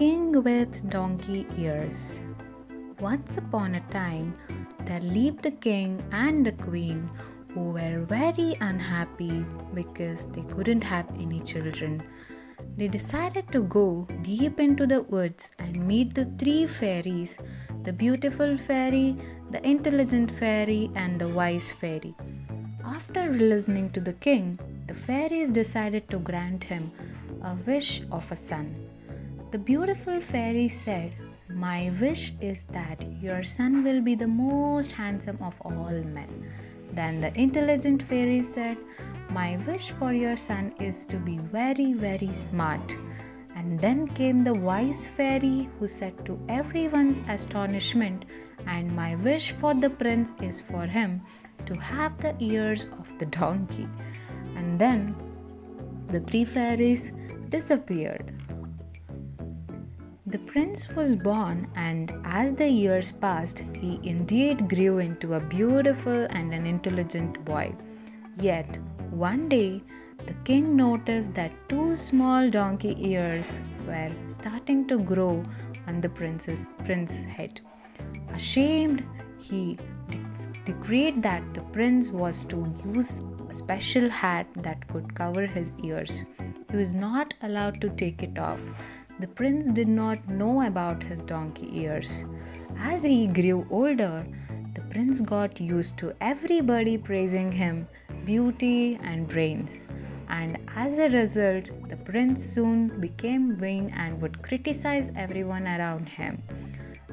King with Donkey Ears. Once upon a time, there lived a king and a queen who were very unhappy because they couldn't have any children. They decided to go deep into the woods and meet the three fairies the beautiful fairy, the intelligent fairy, and the wise fairy. After listening to the king, the fairies decided to grant him a wish of a son. The beautiful fairy said, My wish is that your son will be the most handsome of all men. Then the intelligent fairy said, My wish for your son is to be very, very smart. And then came the wise fairy who said to everyone's astonishment, And my wish for the prince is for him to have the ears of the donkey. And then the three fairies disappeared. The prince was born, and as the years passed, he indeed grew into a beautiful and an intelligent boy. Yet, one day, the king noticed that two small donkey ears were starting to grow on the prince's prince's head. Ashamed, he decreed that the prince was to use a special hat that could cover his ears. He was not allowed to take it off. The prince did not know about his donkey ears. As he grew older, the prince got used to everybody praising him beauty and brains. And as a result, the prince soon became vain and would criticize everyone around him.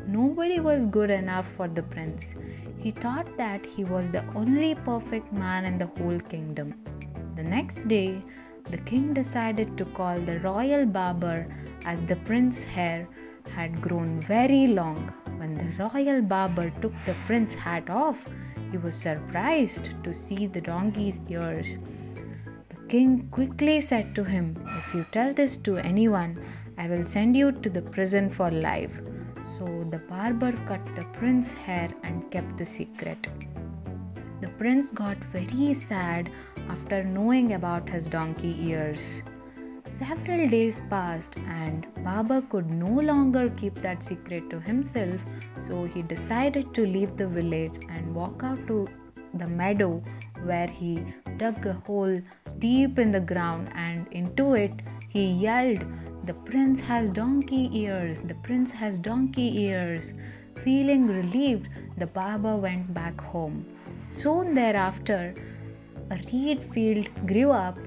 Nobody was good enough for the prince. He thought that he was the only perfect man in the whole kingdom. The next day, the king decided to call the royal barber as the prince's hair had grown very long. When the royal barber took the prince's hat off, he was surprised to see the donkey's ears. The king quickly said to him, If you tell this to anyone, I will send you to the prison for life. So the barber cut the prince's hair and kept the secret. Prince got very sad after knowing about his donkey ears. Several days passed, and Baba could no longer keep that secret to himself, so he decided to leave the village and walk out to the meadow where he dug a hole deep in the ground and into it he yelled, The prince has donkey ears! The prince has donkey ears! Feeling relieved, the barber went back home. Soon thereafter, a reed field grew up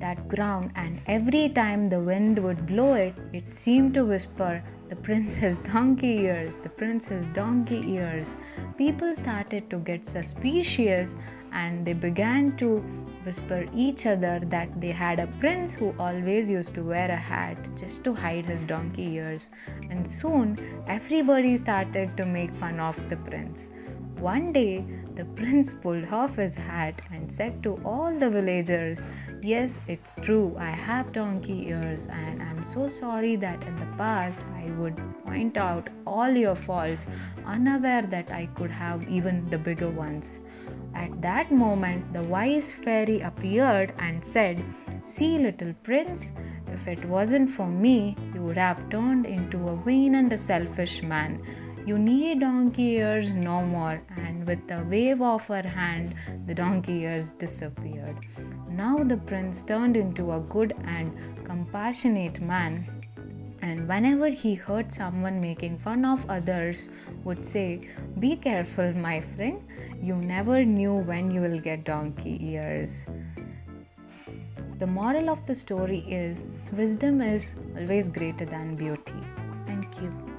that ground, and every time the wind would blow it, it seemed to whisper, The prince has donkey ears, the prince has donkey ears. People started to get suspicious and they began to whisper each other that they had a prince who always used to wear a hat just to hide his donkey ears. And soon everybody started to make fun of the prince. One day, the prince pulled off his hat and said to all the villagers, Yes, it's true, I have donkey ears, and I'm so sorry that in the past I would point out all your faults, unaware that I could have even the bigger ones. At that moment, the wise fairy appeared and said, See, little prince, if it wasn't for me, you would have turned into a vain and a selfish man. You need donkey ears no more. And with a wave of her hand, the donkey ears disappeared. Now the prince turned into a good and compassionate man. And whenever he heard someone making fun of others, would say, Be careful, my friend, you never knew when you will get donkey ears. The moral of the story is wisdom is always greater than beauty. Thank you.